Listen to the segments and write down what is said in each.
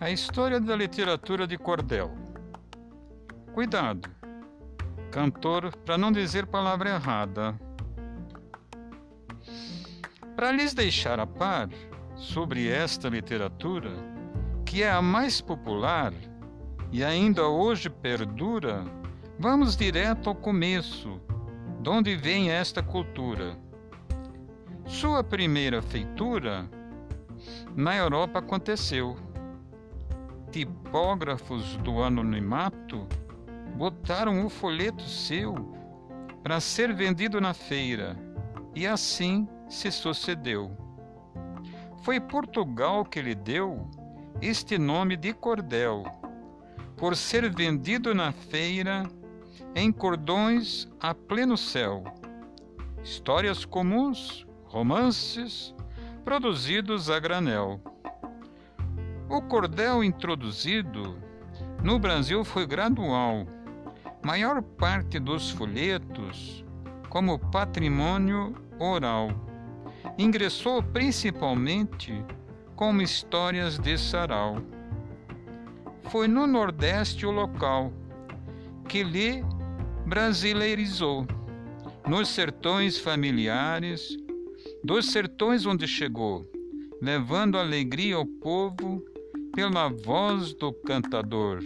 A história da literatura de cordel. Cuidado, cantor, para não dizer palavra errada. Para lhes deixar a par sobre esta literatura, que é a mais popular e ainda hoje perdura, vamos direto ao começo, de onde vem esta cultura. Sua primeira feitura na Europa aconteceu. Tipógrafos do anonimato botaram o folheto seu para ser vendido na feira, e assim se sucedeu. Foi Portugal que lhe deu este nome de cordel, por ser vendido na feira em cordões a pleno céu. Histórias comuns, romances, produzidos a granel. O cordel introduzido no Brasil foi gradual maior parte dos folhetos como patrimônio oral. Ingressou principalmente como histórias de sarau. Foi no Nordeste o local que lhe brasileirizou, nos sertões familiares, dos sertões onde chegou, levando alegria ao povo pela voz do cantador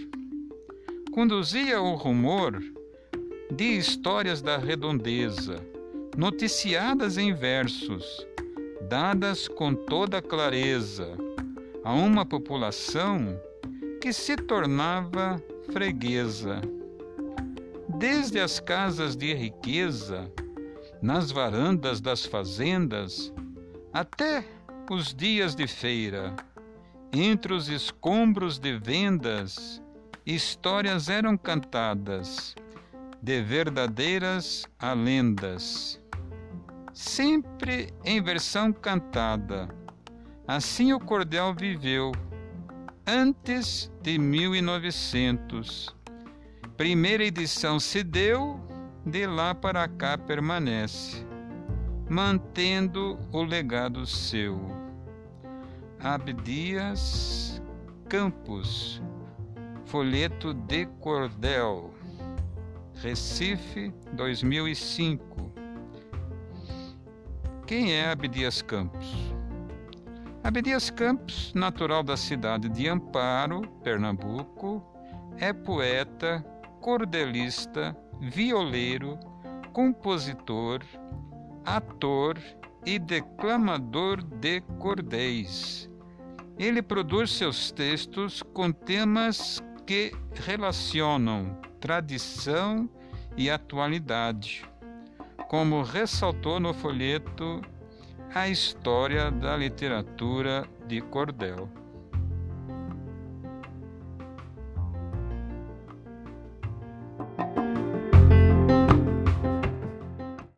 conduzia o rumor de histórias da redondeza, noticiadas em versos, dadas com toda clareza a uma população que se tornava freguesa. Desde as casas de riqueza, nas varandas das fazendas, até os dias de feira, entre os escombros de vendas histórias eram cantadas, de verdadeiras a lendas, sempre em versão cantada. Assim o cordel viveu antes de 1900. Primeira edição se deu, de lá para cá permanece, mantendo o legado seu. Abdias Campos Folheto de Cordel, Recife, 2005. Quem é Abdias Campos? Abdias Campos, natural da cidade de Amparo, Pernambuco, é poeta, cordelista, violeiro, compositor, ator e declamador de cordéis. Ele produz seus textos com temas que relacionam tradição e atualidade, como ressaltou no folheto A História da Literatura de Cordel.